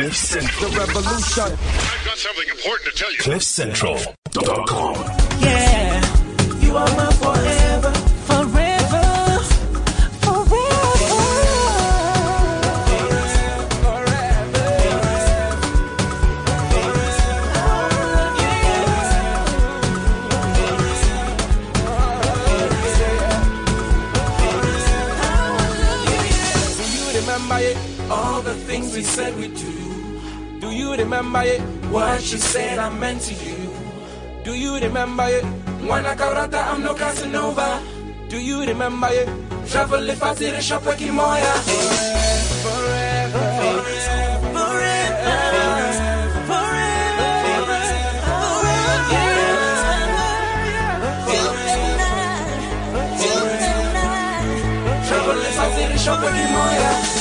Cliff Central. The revolution. I've got something important to tell you. CliffCentral.com. Yeah, you are my forever. Forever. said we remember it? What she said I meant to you. Do you remember it? Wanna that I'm no Casanova. Do you remember it? Travel if I see the shop like Moya. Forever, forever, forever, forever. Shop with.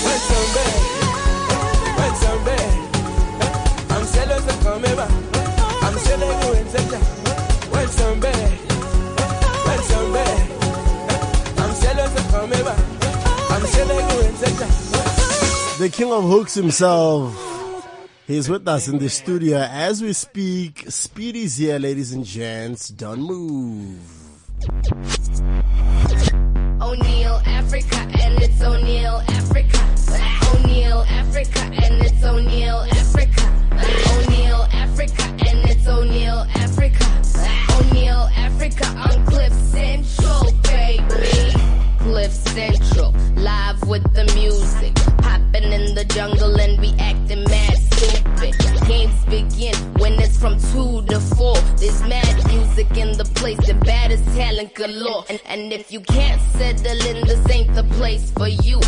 The king of hooks himself. He's with us in the studio as we speak. Speedy's here, ladies and gents. Don't move. O'Neal, Africa, and it's O'Neal, Africa. O'Neal, Africa, and it's O'Neal, Africa. O'Neal, Africa. And if you can't settle in, this ain't the place for you.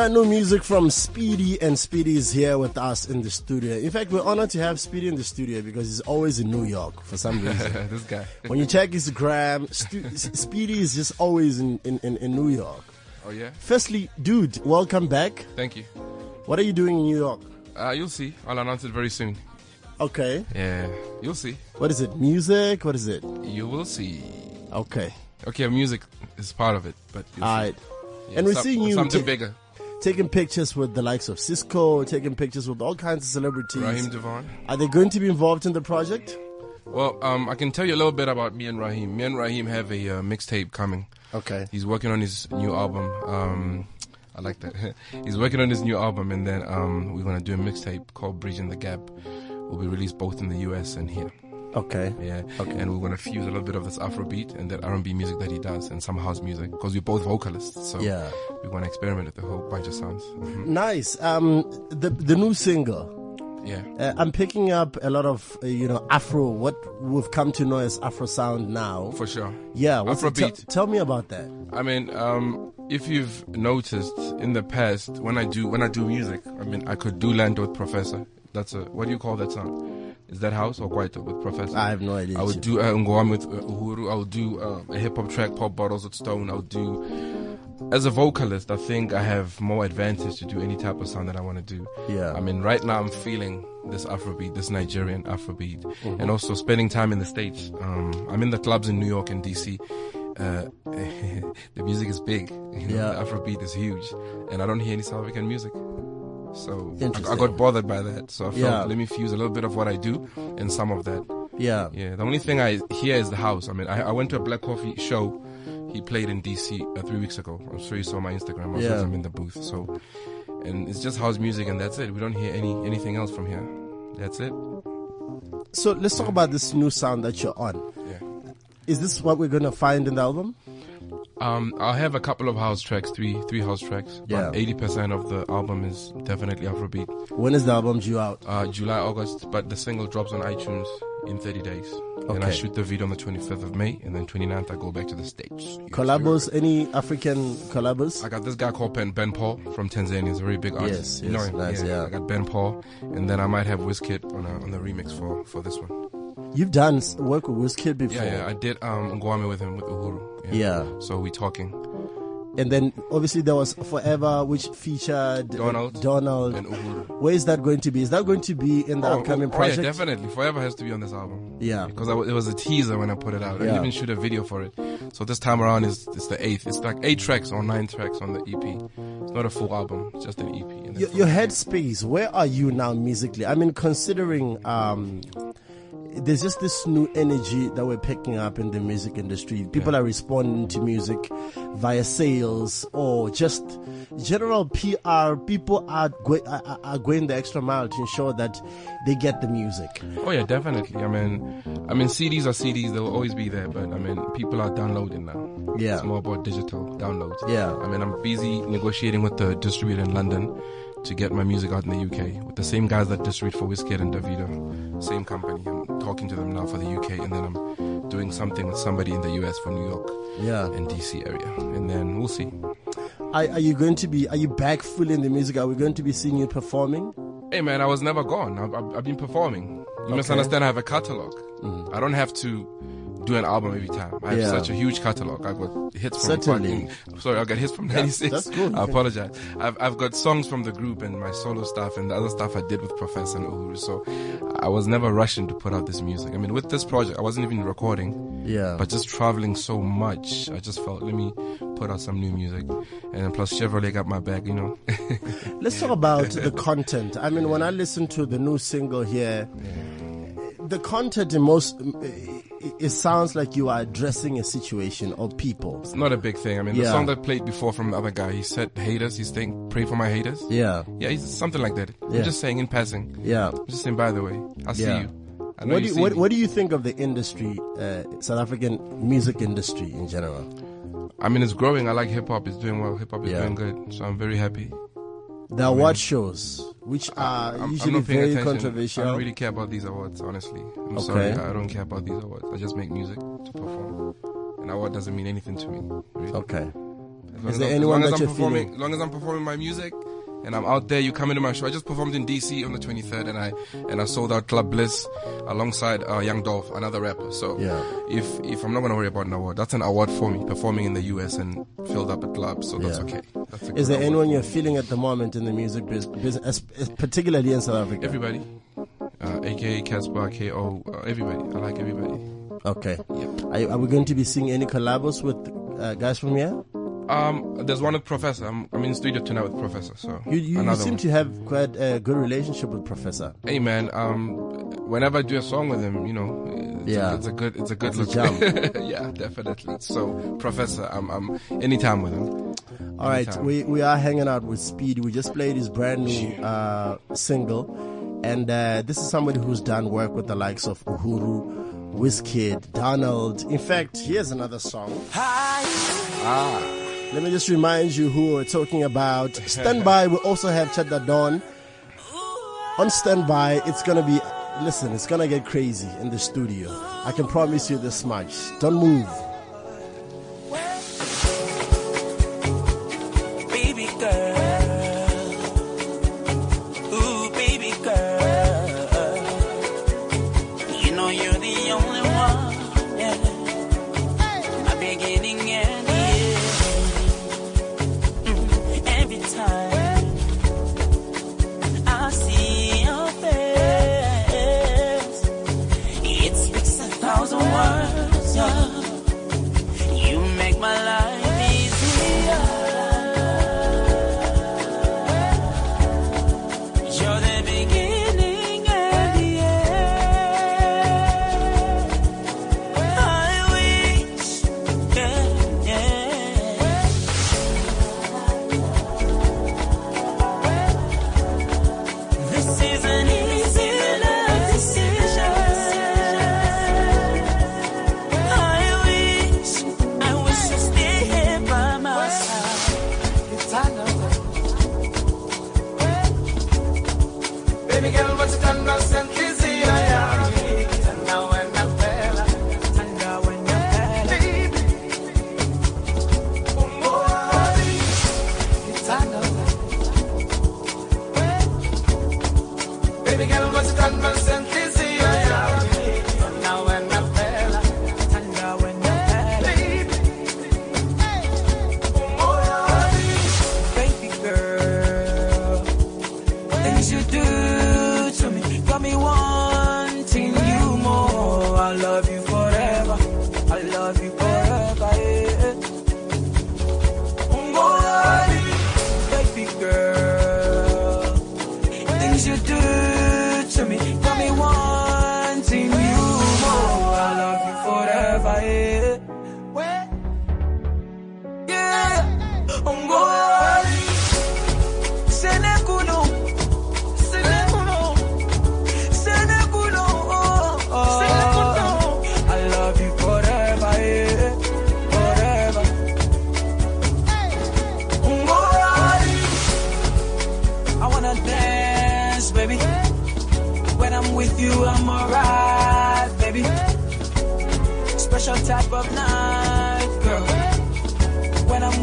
Brand new music from Speedy, and Speedy is here with us in the studio. In fact, we're honored to have Speedy in the studio because he's always in New York for some reason. this guy. when you check Instagram, Stu- Speedy is just always in, in, in, in New York. Oh yeah. Firstly, dude, welcome back. Thank you. What are you doing in New York? Uh, you'll see. I'll announce it very soon. Okay. Yeah, you'll see. What is it? Music? What is it? You will see. Okay. Okay, music is part of it, but you'll right. Yeah, and we're some- seeing you something ta- bigger. Taking pictures with the likes of Cisco, taking pictures with all kinds of celebrities. Raheem DeVaughn. Are they going to be involved in the project? Well, um, I can tell you a little bit about me and Raheem. Me and Raheem have a uh, mixtape coming. Okay. He's working on his new album. Um, I like that. He's working on his new album, and then um, we're gonna do a mixtape called "Bridging the Gap." Will be released both in the U.S. and here. Okay. Yeah. Okay. And we're gonna fuse a little bit of this Afrobeat and that R&B music that he does, and some house music, because we're both vocalists. So Yeah. we're gonna experiment with a whole bunch of sounds. Mhm. Nice. Um, the the new single. Yeah. Uh, I'm picking up a lot of uh, you know Afro, what we've come to know as Afro sound now. For sure. Yeah. Afrobeat. tell- tell me about that. I mean, um, if you've noticed in the past, when I do when I do music, I mean, I could do Land with Professor. That's a what do you call that song? Is that House or Kwaito with Professor? I have no idea. I would do uh, Ngwam with uh, Uhuru. I would do uh, a hip hop track, Pop Bottles with Stoan. I would do. As a vocalist, I think I have more advantage to do any type of sound that I want to do. Yeah. I mean, right now I'm feeling this Afrobeat, this Nigerian Afrobeat, Mm-hmm. and also spending time in the States. Um, I'm in the clubs in New York and DC. Uh, the music is big. You know, Yeah. The Afrobeat is huge, and I don't hear any South African music. So I, I got bothered by that. So I felt Yeah. let me fuse a little bit of what I do and some of that. Yeah. Yeah, the only thing I hear is the house. I mean, I, I went to a Black Coffee show. He played in DC uh, three weeks ago. I'm sure you saw my Instagram. I Yeah. him in the booth. So, and it's just house music, and that's it. We don't hear any anything else from here. That's it. So let's talk about this new sound that you're on. Yeah. Is this what we're gonna find in the album? Um, I'll have a couple of house tracks, three three house tracks. Yeah. Eighty percent of the album is definitely Afrobeat. When is the album due out? Uh, July, August, but the single drops on iTunes in 30 days. Okay. And I shoot the video on the 25th of May, and then 29th I go back to the States. Collabos? Any African collabos? I got this guy called Ben, ben Pol from Tanzania. He's a very big artist. Yes, you know yes, nice, yeah. I got Ben Pol, and then I might have Wizkid on a, on the remix for, for this one. You've done work with Wizkid before. Yeah, yeah. I did um Ngwame with him with Uhuru. Yeah. So we talking And then obviously there was Forever, which featured Donald Donald. and Uhuru. Where is that going to be? Is that going to be in the upcoming oh, project? yeah, definitely. Forever has to be on this album. Yeah. Because I it was a teaser when I put it out. I Yeah. didn't even shoot a video for it. So this time around is it's the eighth. It's like eight tracks or nine tracks on the EP. It's not a full album, it's just an EP. Your, your headspace, where are you now musically? I mean, considering um, there's just this new energy that we're picking up in the music industry. People are responding to music via sales or just general PR. People are, go- are, are going the extra mile to ensure that they get the music. Oh yeah, definitely. I mean, I mean CDs are CDs. They will always be there, but I mean people are downloading now. Yeah. it's more about digital downloads. Yeah. I mean I'm busy negotiating with the distributor in London to get my music out in the UK with the same guys that distribute for Wizkid and Davido, same company. I'm talking to them now for the UK, and then I'm doing something with somebody in the US for New York Yeah. and DC area, and then we'll see. Are, are you going to be, are you back fully in the music? Are we going to be seeing you performing? Hey man, I was never gone. I've, I've, I've been performing. You must understand. I have a catalog. Mm. I don't have to do an album every time. I have Yeah. such a huge catalog. I got hits from Certainly. fucking. Sorry, I got hits from '96. that's cool. I apologize. I've I've got songs from the group and my solo stuff and the other stuff I did with Professor and Uhuru. So I was never rushing to put out this music. I mean, with this project, I wasn't even recording. Yeah. But just traveling so much, I just felt let me put out some new music. And plus Chevrolet got my back, you know. Let's talk about the content. I mean, when I listen to the new single here, the content in most, it, sounds like you are addressing a situation or people. It's not a big thing. I mean, the song that played before from the other guy, he said haters. He's saying pray for my haters. Yeah. Yeah, he's something like that. Yeah. I'm just saying in passing. Yeah. I'm just saying, by the way, I see Yeah. you. I What do, you, what, what do you think of the industry, uh, South African music industry in general? I mean, it's growing. I like hip hop. It's doing well. Hip hop is Yeah. doing good. So I'm very happy. The award shows, which are I'm, usually I'm very attention. controversial. I don't really care about these awards, honestly. I'm Okay. sorry. I don't care about these awards. I just make music to perform. An award doesn't mean anything to me. Really. Okay. As there long as, anyone as that you're performing, feeling- as long as I'm performing my music, and I'm out there, you come into my show. I just performed in DC on the 23rd, and I and I sold out Club Bliss alongside uh, Young Dolph, another rapper. So Yeah. if if I'm not gonna worry about an award, that's an award for me, performing in the US and filled up a club. So that's Yeah. okay. That's Is there anyone you're me. feeling at the moment in the music business, particularly in South Africa? Everybody, uh, AKA Cassper, KO, uh, everybody. I like everybody. Okay. Yep. Are, are we going to be seeing any collabos with uh, guys from here? Um, there's one with Professor. I'm, I'm in studio tonight with Professor. So You, you, you seem one. to have quite a good relationship with Professor. Hey man, um, whenever I do a song with him, you know, it's, Yeah. a, it's a good, it's a good It's a look. yeah, definitely. So, Professor, I'm, I'm anytime with him. All right, Anytime. we, we are hanging out with Speed. We just played his brand new uh, single, and uh, this is somebody who's done work with the likes of Uhuru, Wizkid, Donald. In fact, here's another song. Ah. Let me just remind you who we're talking about. Standby. We also have Chad Da Don on standby. It's gonna be. Listen, it's gonna get crazy in the studio. I can promise you this much. Don't move.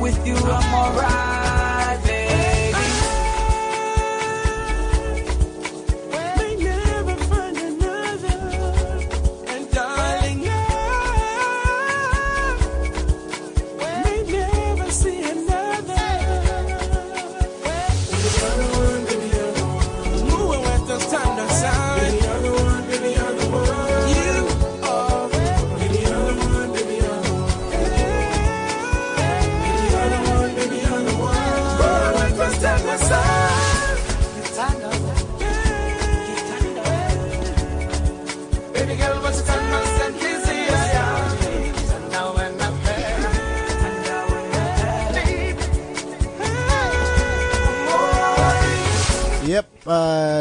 With you, I'm alright,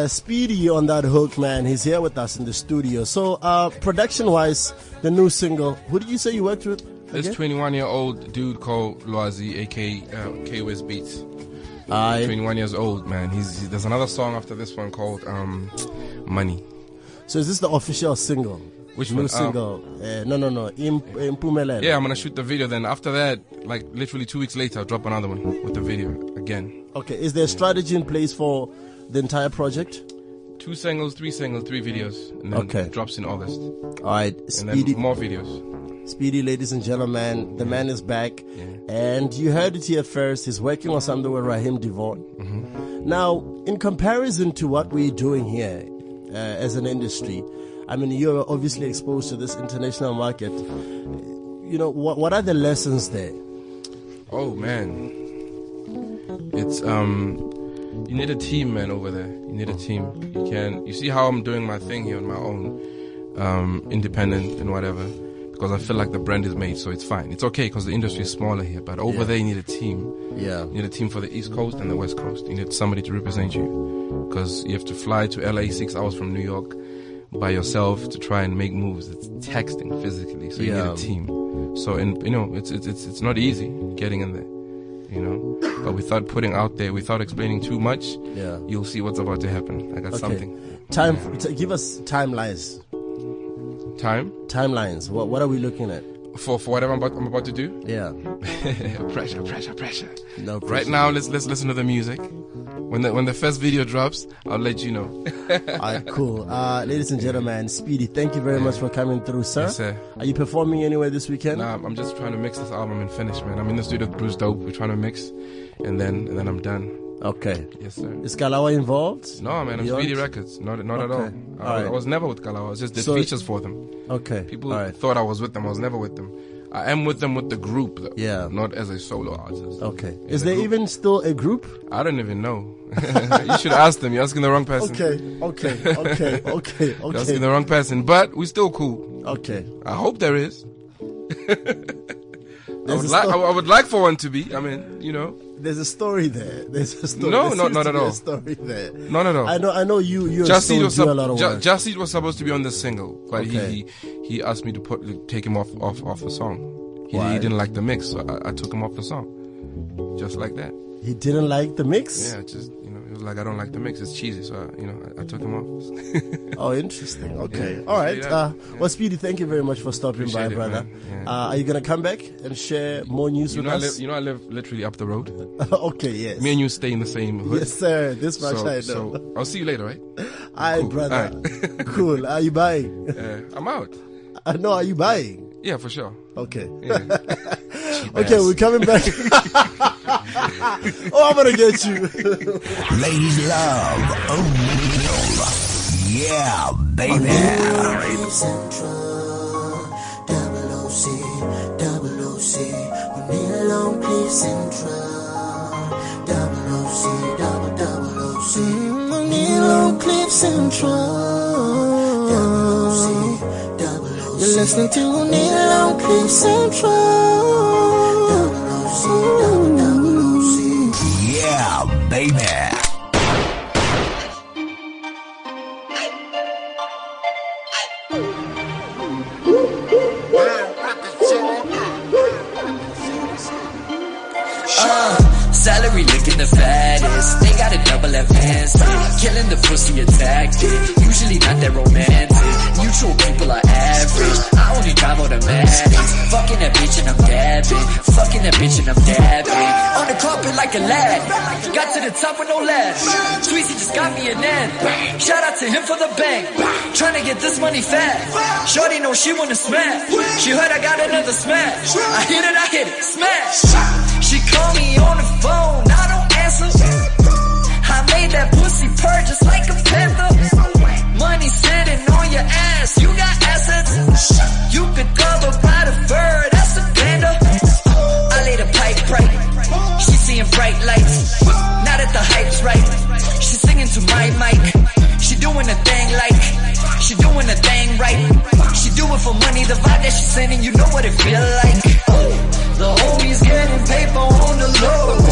uh, Speedy on that hook, man. He's here with us in the studio. So, uh, production wise, the new single, who did you say you worked with? This 21 year old dude called Loazi, aka uh, KOS Beats. Aye. 21 years old, man. He's, he- there's another song after this one called um, Money. So, is this the official single? Which new one? Um, single. Uh, no, no, no. Im, Impumelelo. Yeah, I'm gonna shoot the video. Then after that, like literally two weeks later, I'll drop another one with the video again. Okay. Is there a strategy in place for the entire project? Two singles, three singles, three videos, and then Okay. drops in August, All right. Speedy, more videos. Speedy, ladies and gentlemen, the man is back, and you heard it here first. He's working on something with Raheem DeVaughn. Mm-hmm. Now, in comparison to what we're doing here uh, as an industry, I mean, you're obviously exposed to this international market. You know, what what are the lessons there? Oh man, it's um, you need a team, man, over there. You need a team. You can. You see how I'm doing my thing here on my own, um, independent and whatever. Because I feel like the brand is made, so it's fine. It's okay because the industry is smaller here. But over Yeah. there, you need a team. Yeah. You need a team for the East Coast and the West Coast. You need somebody to represent you. Because you have to fly to LA six hours from New York by yourself to try and make moves. It's texting physically, so you Yeah. need a team. So, and you know, it's it's it's, it's not easy getting in there. You know, but without putting out there, without explaining too much, Yeah. you'll see what's about to happen. I got Okay. something. Time. T- give us timelines. Time Timelines. What what are we looking at? for for whatever I'm about, I'm about to do. Yeah. pressure, pressure, pressure. No. Right now, let's let's listen to the music. When the when the first video drops, I'll let you know. All right, cool. Uh, ladies and gentlemen, Speedy, thank you very much for coming through, sir. Yes, sir. Are you performing anywhere this weekend? Nah, I'm just trying to mix this album and finish, man. I'm in the studio with Bruce Dope. We're trying to mix, and then and then I'm done. Okay. Yes, sir. Is Kalawa involved? No, man, I'm Speedy Records. Not not at all. Okay. I, All right. I was never with Kalawa. I just did So- features for them. Okay. People All right. thought I was with them. I was never with them. I am with them with the group, though. Yeah. Not as a solo artist. Okay. Is the there even still a group? I don't even know. you should ask them. You're asking the wrong person. Okay. Okay. Okay. Okay. Okay. You're asking the wrong person. But we're still cool. Okay. I hope there is. I would, a like, I sto- would- I would like for one to be. I mean, you know, There's a story there. There's a story. No, There no, not at all. Story there. not at all. I know. I know you. You and Just Stoan was do a lot of work. Was supposed to be on the single, but Okay. he, he asked me to put take him off off off the song. He, Why? he didn't like the mix, so I, I took him off the song, just like that. he didn't like the mix. Yeah, just you know, it was like I don't like the mix. It's cheesy, so I, you know, I, I took him off. Oh, interesting. Okay. Yeah, All right. yeah, Uh. Well, Speedy, thank you very much for stopping by, it, brother. Yeah. Uh, are you gonna come back and share more news you with us? live, you know, I live literally up the road. okay. Yes. Me and you stay in the same hood. Yes, sir. This much so, I know. so I'll see you later, right? All right, brother. All cool. Are you buying? Uh, I'm out. I know. Are you buying? Yeah, for sure. Okay. Okay, we're coming back. Oh, I'm gonna get you. Ladies love O'Neal. Yeah, baby. Central, double OC, double OC, O'Neal on Cliff Central, double OC, double double OC, O'Neal on Cliff Central, double OC, double OC. You're listening to O'Neal on Cliff Central, double OC, double double OC. Baby. Uh, salary looking the fattest. They got a double advance. Killing the pussy a tactic. Usually not that romantic. Neutral people are average. I only drive automatics. Fucking that bitch and I'm dabbing. Fucking that bitch and I'm dabbing. On the carpet like a lad. Got to the top with no lag. Sweezy just got me an end. Shout out to him for the bank. Trying to get this money fast. Shorty know she wanna smash. She heard I got another smash. I hit it, I hit it, smash. She call me on the phone, I don't answer. I made that pussy purr just like a panther. Money sitting on your ass, you got assets. You could cover by the fur, that's a panda. I laid a pipe right, she seeing bright lights. Now that the hype's right, she singing to my mic. She doing a thing like, she doing a thing right. She do it for money, the vibe that she sending, you know what it feel like. The homies getting paper on the low.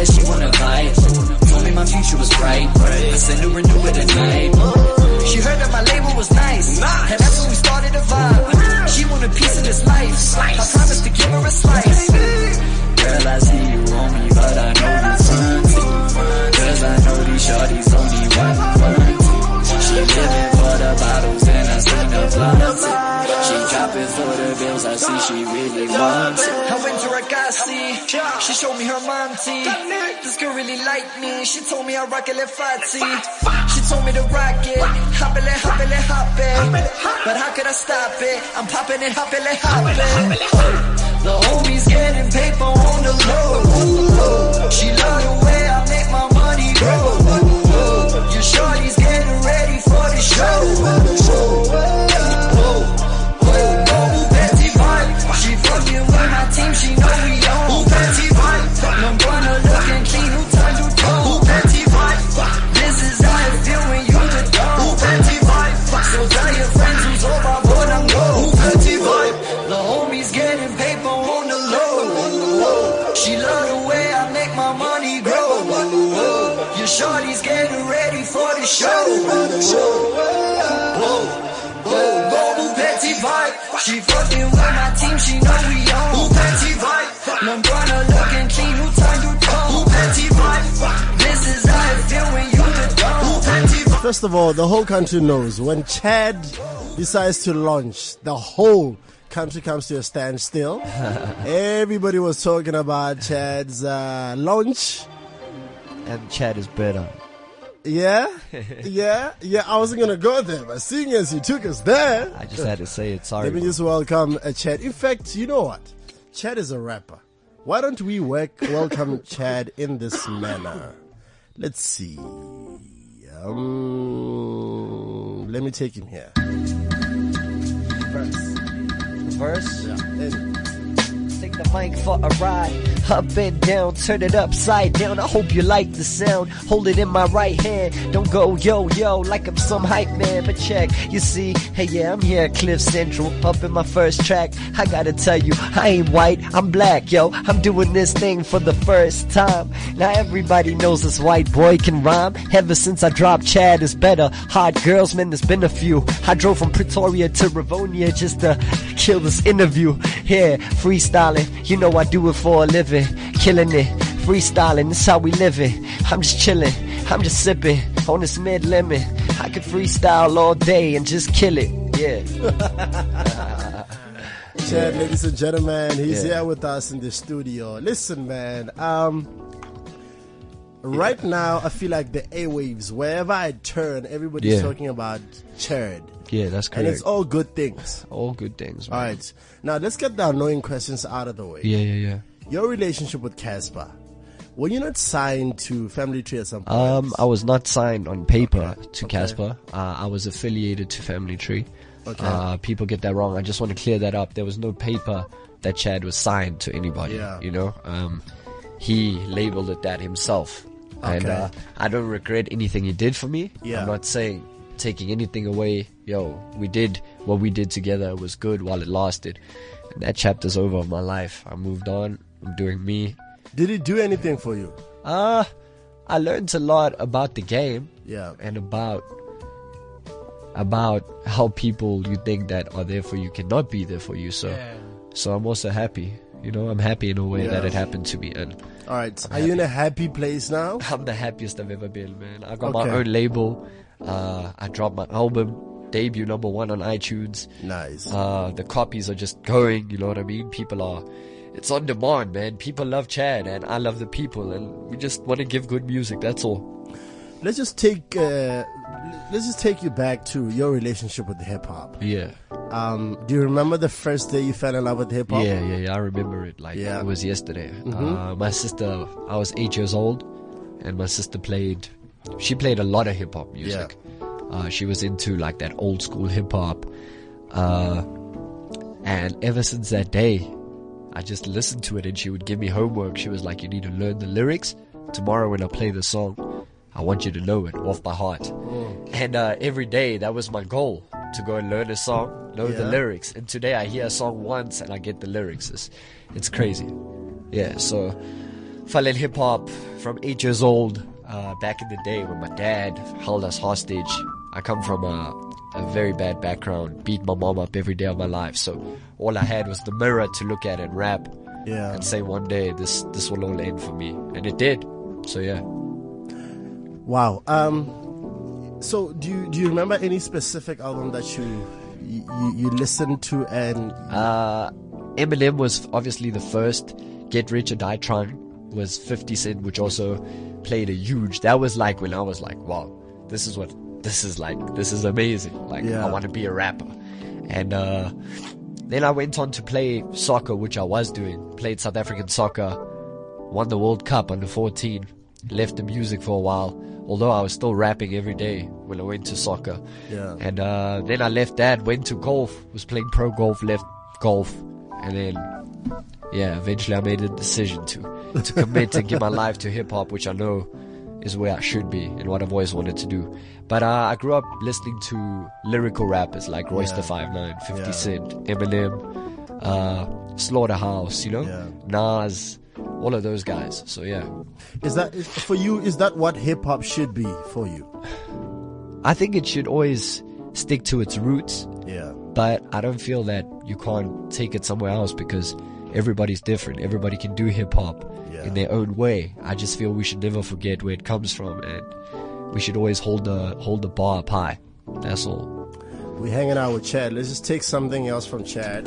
That she wanna vibe. Told me my future was bright. I said to renew it tonight. She heard that my label was nice. And that's when we started a vibe. She want a piece of this life. I promised to give her a slice. Girl, I see you on me, but I know you fancy. Cause I know these shorties only want one. She living for the bottles and I seen the plenty. She dropping for the bills, I see she really wants it. I to her Gassi, she showed me her mom Monty. This girl really liked me, she told me I rock it like Fati. She told me to rock it, hop it, like, hop it, like, hop it. But how could I stop it? I'm popping it, hop it, like, hop it. The homies getting paper on the low. She love the way I make my money grow. Your shorty's getting ready for the show. She know we First of all, the whole country knows when Chad decides to launch, the whole country comes to a standstill. Everybody was talking about Chad's uh, launch. And Chad is better. Yeah, yeah, yeah. I wasn't gonna go there, but seeing as you took us there, I just had to say it. Sorry. let me bro. just welcome uh, Chad. In fact, you know what? Chad is a rapper. Why don't we work, welcome Chad in this manner? Let's see. Um, let me take him here. First. Verse. Yeah. The mic for a ride. Up and down, turn it upside down. I hope you like the sound. Hold it in my right hand. Don't go yo yo like I'm some hype man. But check, you see, hey yeah, I'm here at Cliff Central. Up in my first track. I gotta tell you, I ain't white, I'm black, yo. I'm doing this thing for the first time. Now everybody knows this white boy can rhyme. Ever since I dropped Chad is better. Hot girls, man, there's been a few. I drove from Pretoria to Rivonia just to kill this interview. Yeah, freestyling. You know I do it for a living. Killing it. Freestyling, this how we live it. I'm just chilling. I'm just sipping on this mid lemon. I could freestyle all day and just kill it. Yeah. Chad, ladies and gentlemen, he's Yeah. here with us in the studio. Listen, man, um, right now I feel like the airwaves, wherever I turn, everybody's Yeah. talking about Chad. Yeah, that's correct. And it's all good things. All good things, man. All right. Now let's get the annoying questions out of the way. Yeah, yeah, yeah. Your relationship with Cassper. Were you not signed to Family Tree at some point? Um, I was not signed on paper to okay. Cassper. Uh, I was affiliated to Family Tree. Okay. Uh, people get that wrong. I just want to clear that up. There was no paper that Chad was signed to anybody. Yeah. You know, um, he labeled it that himself, and uh, I don't regret anything he did for me. Yeah. I'm not saying taking anything away. Yo, we did what we did together. It was good while it lasted. And that chapter's over of my life. I moved on. I'm doing me. Did it do anything for you? Uh, I learned a lot about the game Yeah. and about about how people you think that are there for you cannot be there for you. So, so I'm also happy. You know, I'm happy in a way that it happened to me, and All right. Are you in a happy place now? I'm the happiest I've ever been, man. I got my own label. Uh, I dropped my album, debut number one on iTunes. Nice. Uh, the copies are just going. You know what I mean? People are. It's on demand, man. People love Chad, and I love the people, and we just want to give good music. That's all. let's just take uh, let's just take you back to your relationship with hip hop. Yeah. Um, do you remember the first day you fell in love with hip hop? Yeah, yeah, yeah. I remember it like Yeah. it was yesterday. Mhm. Uh, my sister, I was eight years old, and my sister played. She played a lot of hip hop music. Uh, she was into like that old school hip hop, uh, and ever since that day, I just listened to it, and she would give me homework. She was like, "You need to learn the lyrics tomorrow when I play the song. I want you to know it off by heart." And uh, every day, that was my goal. to go and learn a song, know the lyrics. And today I hear a song once and I get the lyrics. It's, it's crazy. Yeah, so fell in hip hop from eight years old. Uh, back in the day when my dad held us hostage. I come from a, a very bad background, beat my mom up every day of my life. So all I had was the mirror to look at and rap Yeah. and say one day this this will all end for me, and it did. So yeah. Wow. Um. So do you do you remember any specific album that you you, you listened to and Uh, Eminem was obviously the first. Get Rich or Die Trying was 50 Cent, which also played a huge. That was like when I was like, wow, this is what this is like. This is amazing. Like Yeah. I want to be a rapper. And uh, then I went on to play soccer, which I was doing. Played South African soccer, won the World Cup under 14. Left the music for a while, although I was still rapping every day when I went to soccer. Yeah. And uh, then I left that, went to golf, was playing pro golf, left golf, and then yeah, eventually I made a decision to to commit and give my life to hip hop, which I know is where I should be and what I've always wanted to do. But uh, I grew up listening to lyrical rappers like Royce da Five Nine, Fifty Yeah. Cent, Eminem, uh, Slaughterhouse, you know, Yeah. Nas, all of those guys. So yeah, is that is, for you? Is that what hip hop should be for you? I think it should always stick to its roots. Yeah. but I don't feel that you can't take it somewhere else because everybody's different. Everybody can do hip hop Yeah. in their own way. I just feel we should never forget where it comes from, and we should always hold the hold the bar up high. That's all. We're hanging out with Chad. Let's just take something else from Chad.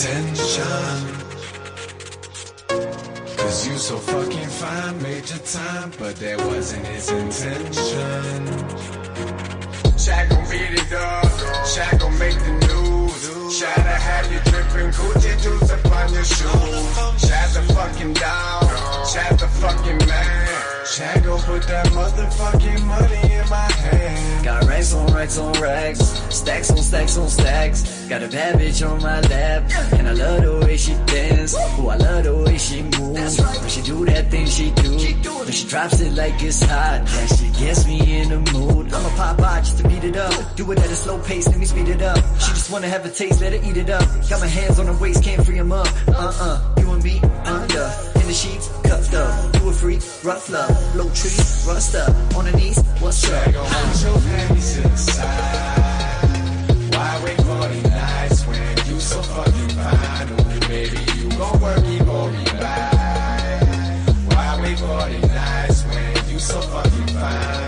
Attention. Cause you so fucking fine, made your time, but that wasn't his intention. Shaq gon' beat it up, Shaq gon' make the news. Shaq to have you dripping Gucci juice upon your shoes. Shaq the fucking dog, Shaq the fucking man. Shaq gon' put that motherfucking money in my hand. Got racks on racks on racks, stacks on stacks on stacks. Got a bad bitch on my lap, and I love the way she dance. Oh, I love the way she moves. When she do that thing she do, when she drops it like it's hot, yeah, she gets me in the mood. I'ma pop out just to beat it up, do it at a slow pace, let me speed it up. She just wanna have a taste, let her eat it up. Got my hands on her waist, can't free free 'em up. Uh-uh, you and me under in the sheets, cuffed up. You a freak, rough love, blow trees, rust up on her knees. What's up? Shaq gon' put so fine? Baby, you gon' work, be back. Why wait for the when you so fucking fine?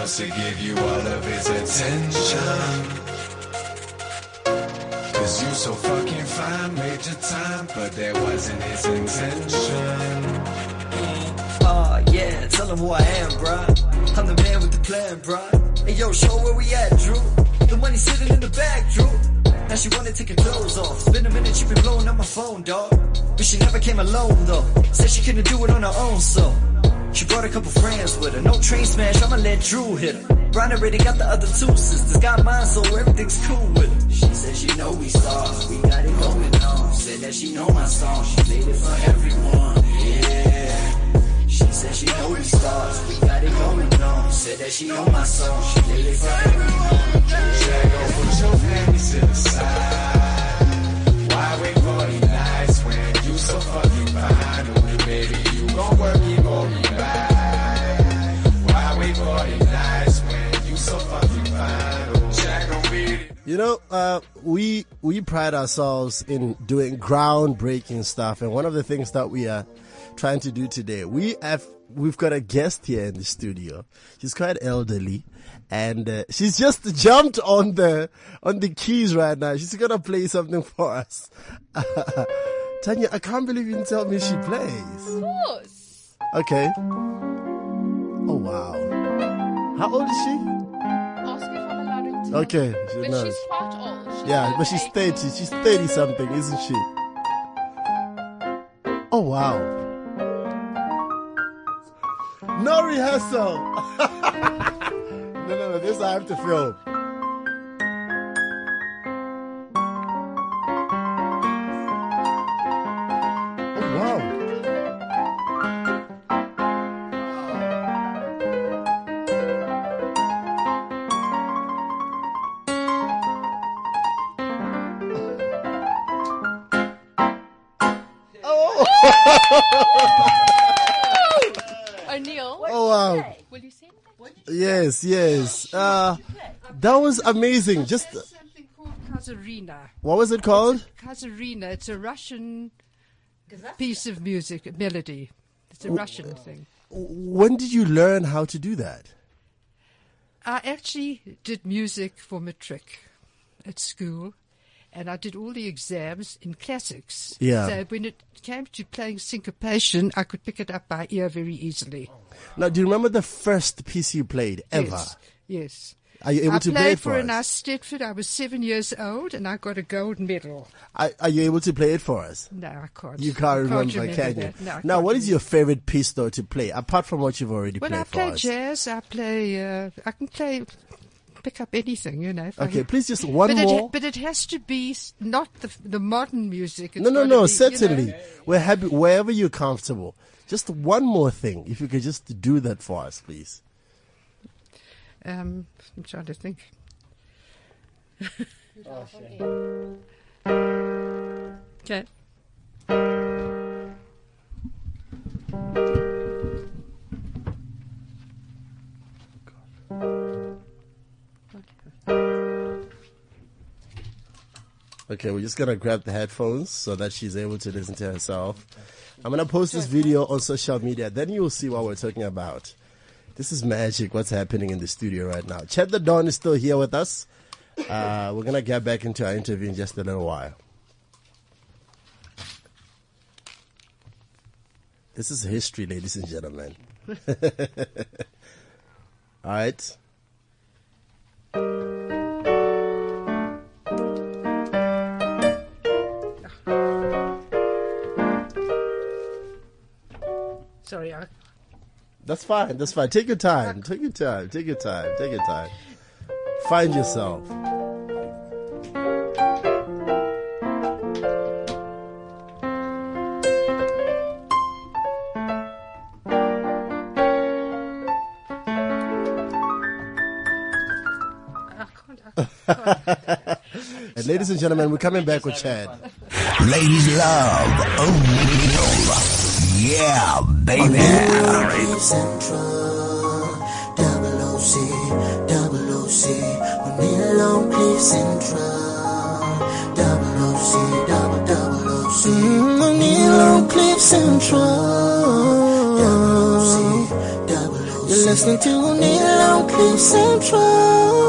Wants to give you all of his attention. Cause you so fucking fine, made your time, but that wasn't his intention. Uh, yeah, tell him who I am, bruh. I'm the man with the plan, bruh. Hey, yo, show where we at, Drew. The money sitting in the bag, Drew. Now she wanna take her clothes off. Been a minute, she been blowing up my phone, dog. But she never came alone, though. Said she couldn't do it on her own, so. She brought a couple friends with her. No train smash, I'ma let Drew hit her. Brian already got the other two sisters. Got mine, so everything's cool with her. She said she know we stars. We got it going on. Said that she know my song. She played it for everyone. Yeah. She said she know we stars, we got it going on. Said that she know my song, she did it for everyone. Gon' put your panties to the side. Know, uh, we we pride ourselves in doing groundbreaking stuff, and one of the things that we are trying to do today, we have we've got a guest here in the studio. She's quite elderly, and uh, she's just jumped on the on the keys right now. She's gonna play something for us. Tanya, I can't believe you didn't tell me she plays. Of course. Okay. Oh wow. How old is she? Okay, she But knows. she's quite old. She's Yeah, but she's 30. She's 30 something, isn't she? Oh, wow. No rehearsal. no, no, no. This I have to film. That was amazing. Just, something called Kazarina. what was it called? Kazarina. It's a Russian piece of music, a melody. It's a Russian thing. When did you learn how to do that? I actually did music for matric at school, and I did all the exams in classics. Yeah. So when it came to playing syncopation, I could pick it up by ear very easily. Now, do you remember the first piece you played ever? Yes. Yes. Are you able I to played play it for for a us? nice Stedford. I was seven years old, and I got a gold medal. Are, are you able to play it for us? No, I can't. You I can't remember, remember can you? that. No, I now, can't what is your favorite piece though to play apart from what you've already Well, played I for play us? jazz. I play. Uh, I can play. Pick up anything, you know. if I Okay, please just one but more. ha- but it has to be not the the modern music. It's no, no, no. be, you certainly, know. we're happy wherever you're comfortable. Just one more thing, if you could just do that for us, please. Um, I'm trying to think. Okay. Okay, we're just gonna grab the headphones so that she's able to listen to herself. I'm gonna post this video on social media, then you'll see what we're talking about. This is magic, what's happening in the studio right now. Chad Da Don is still here with us. Uh, we're gonna get back into our interview in just a little while. This is history, ladies and gentlemen. All right. Sorry, I, That's fine. That's fine. Take your time. Take your time. Take your time. Take your time. Find yourself. And ladies and gentlemen, we're coming back with Chad. Ladies love O'Neal. Yeah, baby. Central, double OC, double OC, O'Neal on Cliff Central, double OC, double double OC, O'Neal on Cliff Central, double OC, double OC. You're listening to O'Neal on Cliff Central,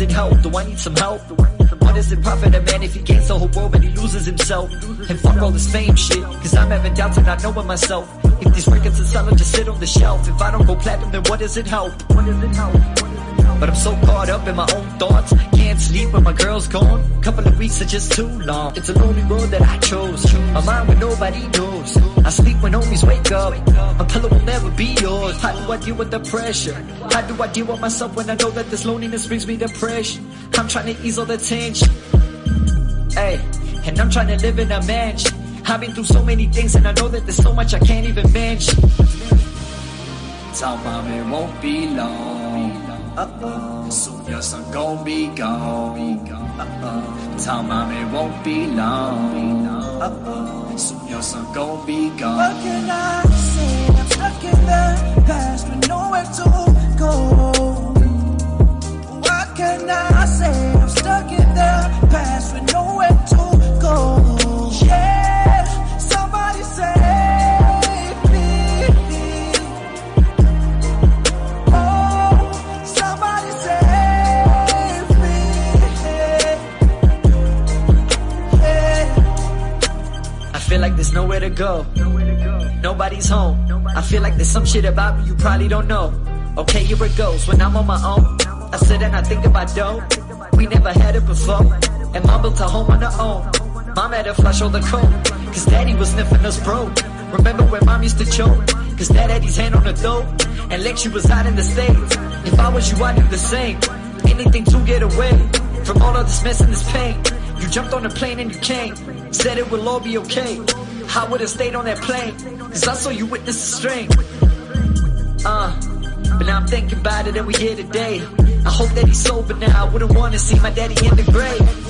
it help? Do I need some help? What does it profit a man if he gains the whole world but he loses himself? And fuck all this fame shit, cause I'm having doubts and not knowing myself. If these records are selling, just sit on the shelf. If I don't go platinum, then what does it help? What does it help? But I'm so caught up in my own thoughts. Can't sleep when my girl's gone. Couple of weeks are just too long. It's a lonely road that I chose. A mind where nobody knows. I sleep when homies wake up. My pillow will never be yours. How do I deal with the pressure? How do I deal with myself when I know that this loneliness brings me depression? I'm trying to ease all the tension. Hey, and I'm trying to live in a mansion. I've been through so many things and I know that there's so much I can't even mention. Tell mom it won't be long. Uh-oh. Soon your son gon' be gone. Uh-oh. Tell mom it won't be long. Uh-oh. Soon your son gon' be gone. What can I say? I'm stuck in the past with nowhere to go. What can I say? I'm stuck in the past with nowhere nowhere to go. Nobody's home. I feel like there's some shit about me you probably don't know. Okay, here it goes. When I'm on my own, I sit and I think about dough. We never had it before. And mom built a home on her own. Mom had to flush all the coke. Cause daddy was sniffing us broke. Remember when mom used to choke? Cause dad had his hand on the throat. And she was out in the States. If I was you, I'd do the same. Anything to get away from all of this mess and this pain. You jumped on a plane and you came. Said it will all be okay. I would've stayed on that plane. Cause I saw you witness the strain. Uh, but now I'm thinking about it and we here today. I hope that he's sober now. I wouldn't wanna see my daddy in the grave.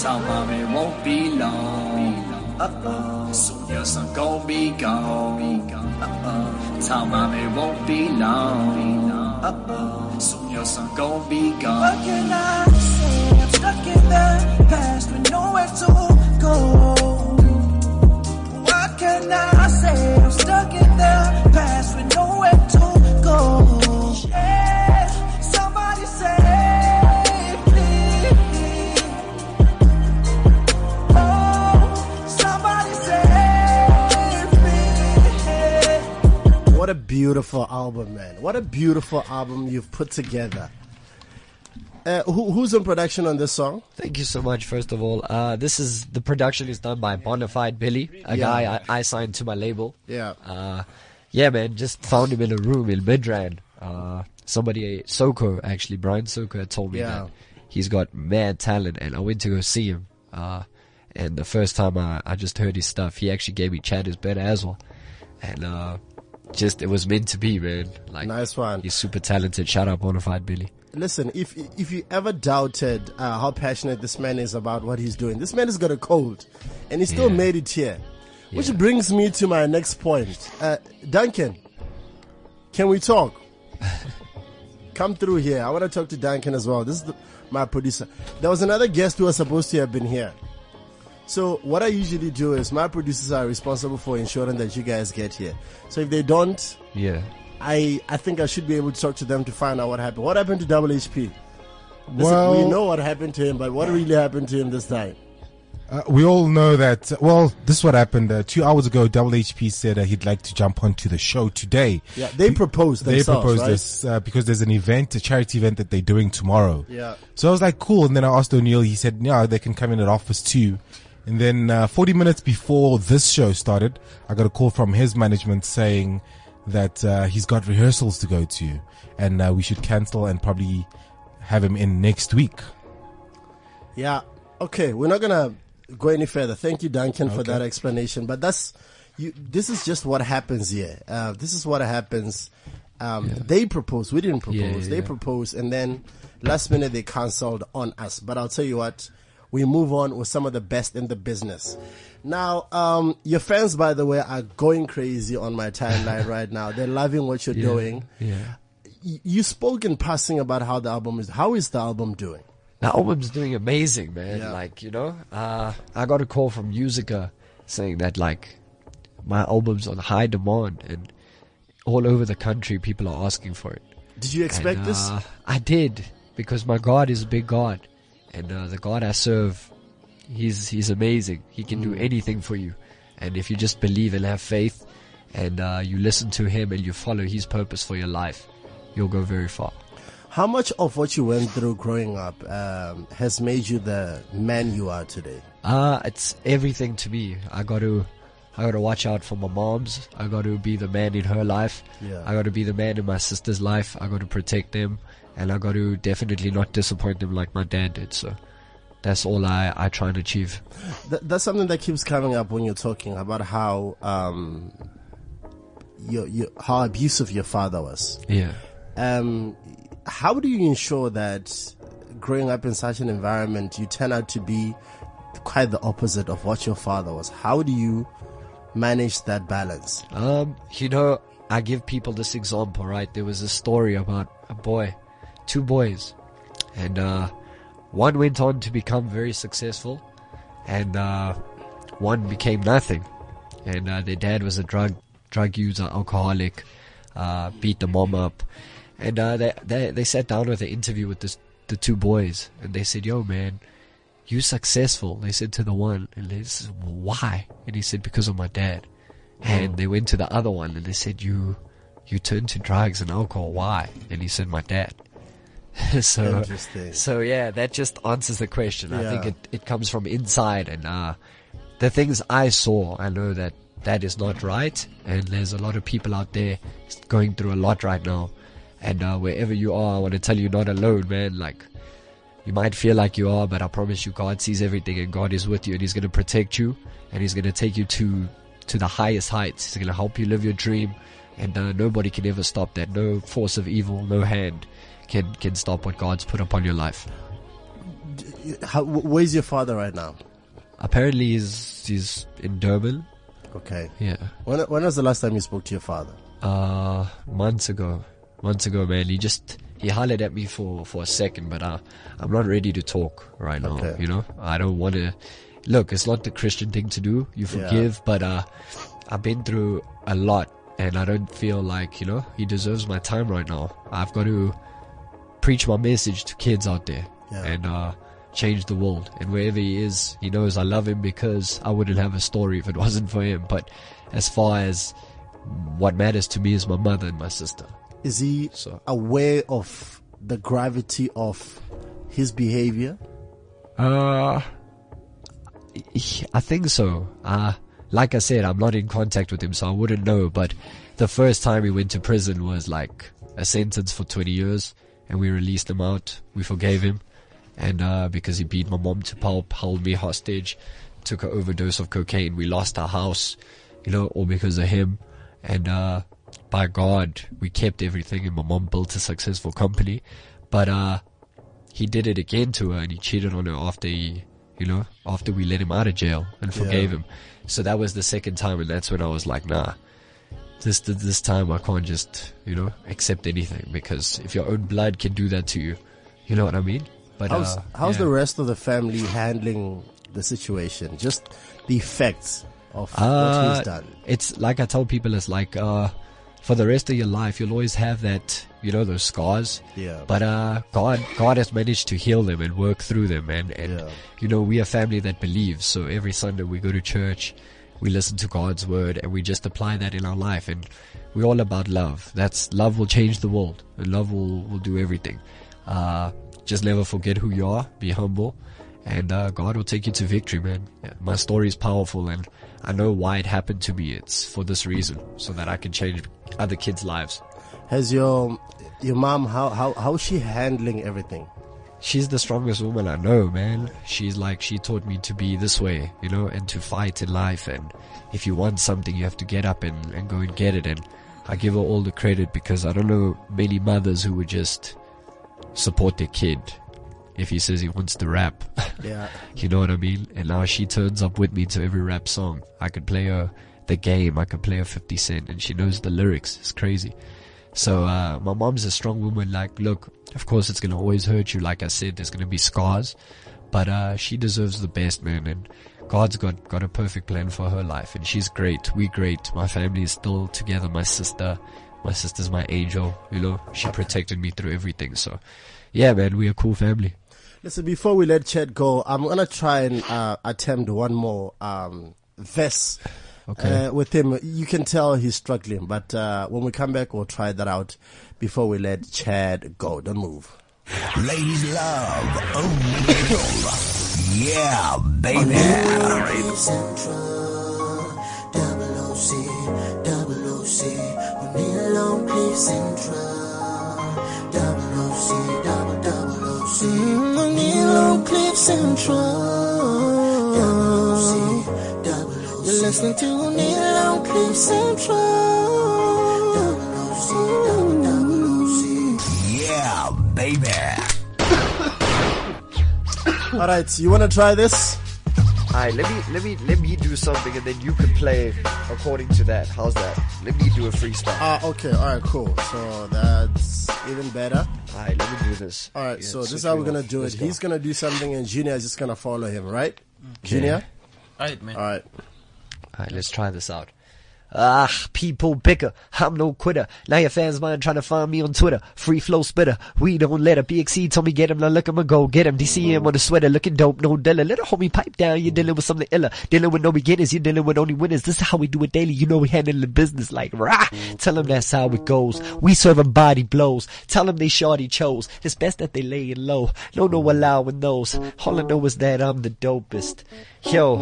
Tell mom it won't be long. Uh-oh. Soon your son gon' be gone. Uh-oh. Tell mom it won't be long. Uh-oh. Soon your son gon' be gone. What gone. can I say? I'm stuck in the past with nowhere to go. Can I say? I'm stuck in the past with nowhere to go. Yeah, somebody. Oh, somebody. What a beautiful album, man. What a beautiful album you've put together. Uh, who, who's in production on this song? Thank you so much, first of all. Uh, this is the production is done by Bonafide Billy, a Yeah. guy I, I signed to my label. Yeah. Uh, yeah, man, just found him in a room in Midrand. Uh, somebody, Soko, actually, Brian Soko told me Yeah. that he's got mad talent, and I went to go see him. Uh, and the first time I, I just heard his stuff, he actually gave me Chad is better as well. And, uh, just, it was meant to be, man. Like, Nice one. He's super talented. Shout out Bonafide Billy. Listen, if if you ever doubted uh, how passionate this man is about what he's doing, this man has got a cold, and he still Yeah. made it here. Which Yeah. brings me to my next point. Uh, Duncan, can we talk? Come through here. I want to talk to Duncan as well. This is the, my producer. There was another guest who was supposed to have been here. So what I usually do is my producers are responsible for ensuring that you guys get here. So if they don't, Yeah. I I think I should be able to talk to them to find out what happened. What happened to Double HP? Listen, Well- we know what happened to him, but what really happened to him this time? Uh, we all know that. Well, this is what happened. Uh, two hours ago, Double HP said uh, he'd like to jump onto the show today. Yeah, they proposed They proposed right? this uh, because there's an event, a charity event that they're doing tomorrow. Yeah. So I was like, cool. And then I asked O'Neal. He said, yeah, they can come in at office too. And then uh, 40 minutes before this show started, I got a call from his management saying that uh, he's got rehearsals to go to, and uh, we should cancel and probably have him in next week. Yeah. Okay, we're not gonna go any further. Thank you, Duncan, for that explanation. But that's you. This is just what happens here. Uh, this is what happens. Um, They proposed. We didn't propose. Yeah, yeah, they yeah. proposed, and then last minute they cancelled on us. But I'll tell you what. We move on with some of the best in the business. Now, um, your fans, by the way, are going crazy on my timeline right now. They're loving what you're Yeah, doing. Yeah. Y- You spoke in passing about how the album is. How is the album doing? The album's doing amazing, man. Yeah. Like, you know, uh, I got a call from Musica saying that, like, my album's on high demand and all over the country people are asking for it. Did you expect And, this? uh, I did, because my God is a big God. And uh, the God I serve, he's, he's amazing. He can do Mm. anything for you. And if you just believe and have faith and uh, you listen to him and you follow his purpose for your life, you'll go very far. How much of what you went through growing up um, has made you the man you are today? Uh, it's everything to me. I got to, I got to watch out for my mom's. I got to be the man in her life. Yeah. I got to be the man in my sister's life. I got to protect them, and I got to definitely not disappoint them like my dad did. So, that's all I I try and achieve. Th- that's something that keeps coming up when you're talking about how um, your, your how abusive your father was. Yeah. Um, how do you ensure that growing up in such an environment, you turn out to be quite the opposite of what your father was? How do you manage that balance? Um, you know, I give people this example, right? There was a story about a boy, two boys, and uh, one went on to become very successful, and uh, one became nothing. And uh, their dad was a drug drug user, alcoholic, uh, beat the mom up, and uh, they, they they sat down with an interview with this the two boys, and they said, "Yo, man." You successful, they said to the one, and they said, why? And he said, because of my dad. And they went to the other one and they said, you, you turned to drugs and alcohol. Why? And he said, my dad. so, so yeah, that just answers the question. I think it, it comes from inside and, uh, the things I saw, I know that that is not right. And there's a lot of people out there going through a lot right now. And, uh, wherever you are, I want to tell you, not alone, man. Like, you might feel like you are, but I promise you, God sees everything, and God is with you, and He's going to protect you, and He's going to take you to to the highest heights. He's going to help you live your dream, and uh, nobody can ever stop that. No force of evil, no hand can can stop what God's put upon your life. How, where's your father right now? Apparently, he's he's in Durban. Okay. Yeah. When, when was the last time you spoke to your father? Uh, months ago, months ago, man. He just he hollered at me for for a second, but uh, I'm not ready to talk right now. Okay. You know, I don't want to. Look, it's not the Christian thing to do. You Yeah. forgive, but uh, I've been through a lot, and I don't feel like you know he deserves my time right now. I've got to preach my message to kids out there, Yeah. and uh, change the world. And wherever he is, he knows I love him because I wouldn't have a story if it wasn't for him. But as far as what matters to me is my mother and my sister. Is he So- aware of the gravity of his behavior? Uh, I think so. Uh, like I said, I'm not in contact with him, so I wouldn't know. But the first time he went to prison was like a sentence for 20 years, and we released him out. We forgave him, and uh, because he beat my mom to pulp, held me hostage, took an overdose of cocaine. We lost our house, you know, all because of him. And uh, by God, we kept everything, and my mom built a successful company. But uh, he did it again to her and he cheated on her after he, you know, after we let him out of jail and forgave Yeah. him. So that was the second time and that's when I was like, nah, this, this time I can't just, you know, accept anything because if your own blood can do that to you, you know what I mean? But, How's, uh, how's yeah. the rest of the family handling the situation? Just the effects of what Uh, he's done. It's like I tell people, it's like, uh, for the rest of your life, you'll always have that, you know, those scars. Yeah. But, uh, God, God has managed to heal them and work through them. And, and, Yeah. you know, we are a family that believes. So every Sunday we go to church, we listen to God's word and we just apply that in our life. And we're all about love. That's, love will change the world love will, will do everything. Uh, just never forget who you are. Be humble and uh, God will take you to victory, man. Yeah, my story is powerful, and I know why it happened to me. It's for this reason, so that I can change other kids' lives. Has your your mom how how how's she handling everything? She's the strongest woman I know, man. She's like she taught me to be this way, you know, and to fight in life. And if you want something, you have to get up and, and go and get it. And I give her all the credit because I don't know many mothers who would just support their kid if he says he wants to rap. Yeah. You know what I mean? And now she turns up with me to every rap song. I could play her the game, I could play her 50 Cent, and she knows the lyrics. It's crazy. So, uh, my mom's a strong woman. Like, look, of course it's gonna always hurt you. Like I said, there's gonna be scars, but, uh, she deserves the best, man. And God's got, got a perfect plan for her life. And she's great. We great. My family is still together. My sister, my sister's my angel. You know, she protected me through everything. So, yeah, man, we're a cool family. Listen, before we let Chad go, I'm gonna try and uh, attempt one more um, verse Okay. uh, with him. You can tell he's struggling, but uh, when we come back, we'll try that out. before we let Chad go. Don't move. Ladies love O'Neal. Yeah, baby. Central, double OC, double OC, O'Neal on Cliff Central, double OC, double double OC, O'Neal on Cliff Central, listening to O'Neal on Cliff Central, double OC, double double OC. Yeah, baby. All right, you want to try this? Alright, let me let me let me do something and then you can play according to that. How's that? Let me do a freestyle. Ah, okay. All right, cool. So that's even better. Alright, let me do this. All right, Yeah, so this is how we're gonna off. do it. Go. He's gonna do something, and Junior is just gonna follow him, right? Junior. Alright, man. All right. Let's try this out. Ah, people bicker. I'm no quitter. Now your fans mind trying to find me on Twitter. Free flow spitter. We don't let up. BXC told me get him. Now look him go get him. DCM on the sweater. Looking dope. No dealer. A homie pipe down. You're dealing with something iller. Dealing with no beginners. You're dealing with only winners. This is how we do it daily. You know we handle the business like rah. Tell them that's how it goes. We serving body blows. Tell them they shorty chose. It's best that they lay it low. No, no allowing those. All I know is that I'm the dopest. Yo,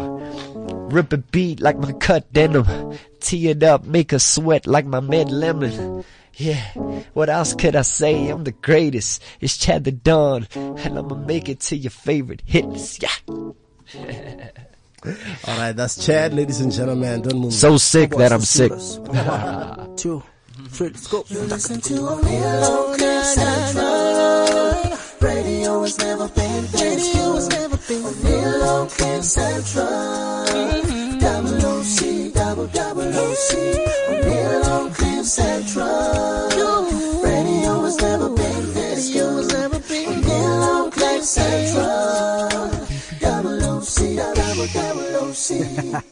rip a beat like my cut denim. Tee it up, make her sweat like my med oh. lemon. Yeah, what else could I say? I'm the greatest. It's Chad Da Don, and I'ma make it to your favorite hits. Yeah. All right, that's Chad, ladies and gentlemen. Don't move. So sick that I'm sick. One, two, three, let's go. You listen to O'Neal on Cliff Central. Radio has never been this good. O'Neal on Cliff Central. Double OC, double double OC. O'Neal on Cliff Central. Radio has never been this good. O'Neal on Cliff Central. Double OC, double double OC.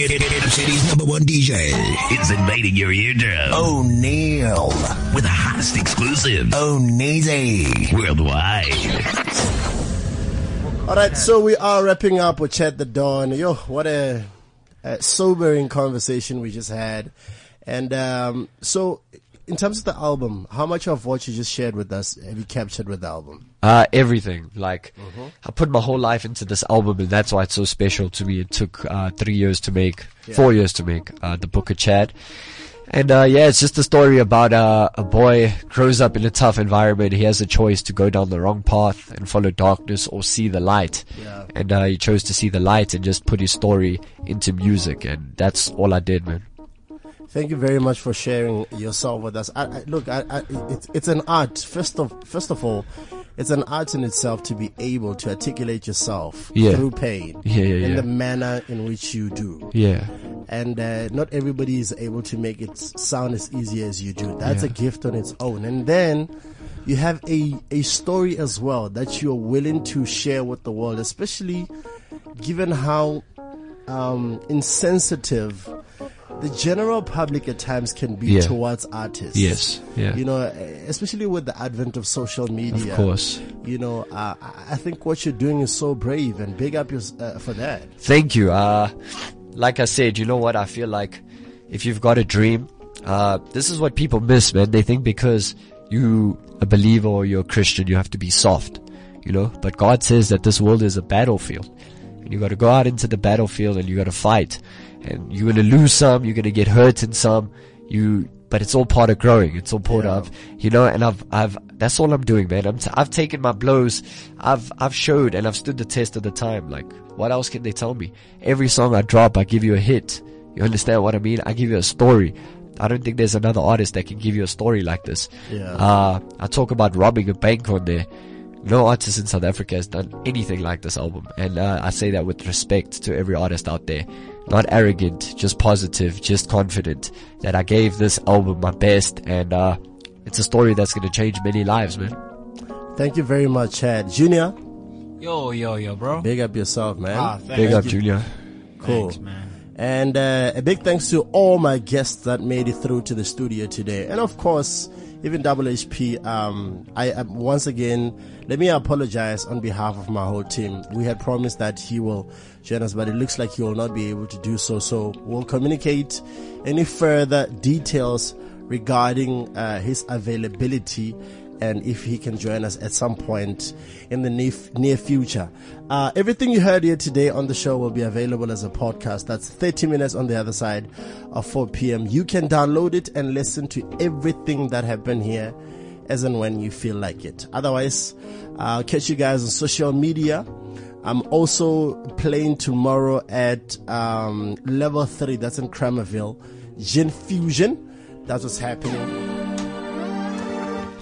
It, it, it, city's number one DJ. It's invading your eardrum. O'Neal. With the hottest exclusive. O'Neezy. Worldwide. All right, so we are wrapping up with Chad Da Don. Yo, what a, a sobering conversation we just had. And um, so, in terms of the album, how much of what you just shared with us have you captured with the album? Uh, everything. Like, I put my whole life into this album, and that's why it's so special to me. It took uh, three years to make, Yeah. four years to make uh, the Book of Chad. And uh, yeah, it's just a story about uh, a boy grows up in a tough environment. He has a choice to go down the wrong path and follow darkness or see the light. Yeah. And uh, he chose to see the light and just put his story into music, and that's all I did, man. Thank you very much for sharing yourself with us. I, I, look, I, I, it's, it's an art. First of first of all, it's an art in itself to be able to articulate yourself Yeah. through pain Yeah, yeah, in the manner in which you do. Yeah. And uh, not everybody is able to make it sound as easy as you do. That's a gift on its own. And then you have a, a story as well that you're willing to share with the world, especially given how um, insensitive the general public at times can be Yeah. towards artists. Yes, yeah. You know, especially with the advent of social media. Of course. You know, uh, I I think what you're doing is so brave and big up your, uh, for that. Thank you. Uh, like I said, you know what? I feel like if you've got a dream, uh, this is what people miss, man. They think because you a believer or you're a Christian, you have to be soft, you know. But God says that this world is a battlefield, and you got to go out into the battlefield and you got to fight, and you're gonna lose some, you're gonna get hurt in some, you. But it's all part of growing. It's all part of, you know. And I've, I've. That's all I'm doing, man. I'm. T- I've taken my blows. I've, I've showed and I've stood the test of the time. Like, what else can they tell me? Every song I drop, I give you a hit. You understand what I mean? I give you a story. I don't think there's another artist that can give you a story like this. Yeah. Uh, I talk about robbing a bank on there. No artist in South Africa has done anything like this album. And uh, I say that with respect to every artist out there. Not arrogant, just positive, just confident that I gave this album my best. And uh, it's a story that's going to change many lives, man. Thank you very much, Chad. Junior, Yo, yo, yo, bro. big up yourself, man. Ah. Big up, you. Junior. Cool. Thanks, man. And uh, a big thanks to all my guests that made it through to the studio today. And of course, even Double HP. Um, I um, once again let me apologize on behalf of my whole team. We had promised that he will join us, but it looks like he will not be able to do so. So we'll communicate any further details regarding uh, his availability and if he can join us at some point in the near, near future. Uh, everything you heard here today on the show will be available as a podcast. That's 30 minutes on the other side of 4 p.m. You can download it and listen to everything that happened here as and when you feel like it. Otherwise, I'll catch you guys on social media. I'm also playing tomorrow at um, level 3, that's in Kramerville. Gin Fusion. That's what's happening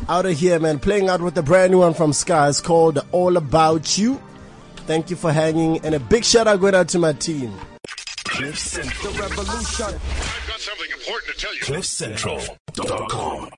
out of here, man. Playing out with the brand new one from Sky. It's called All About You. Thank you for hanging, and a big shout out going out to my team. Cliff Central. The revolution. I've got something important to tell you. CliffCentral.com.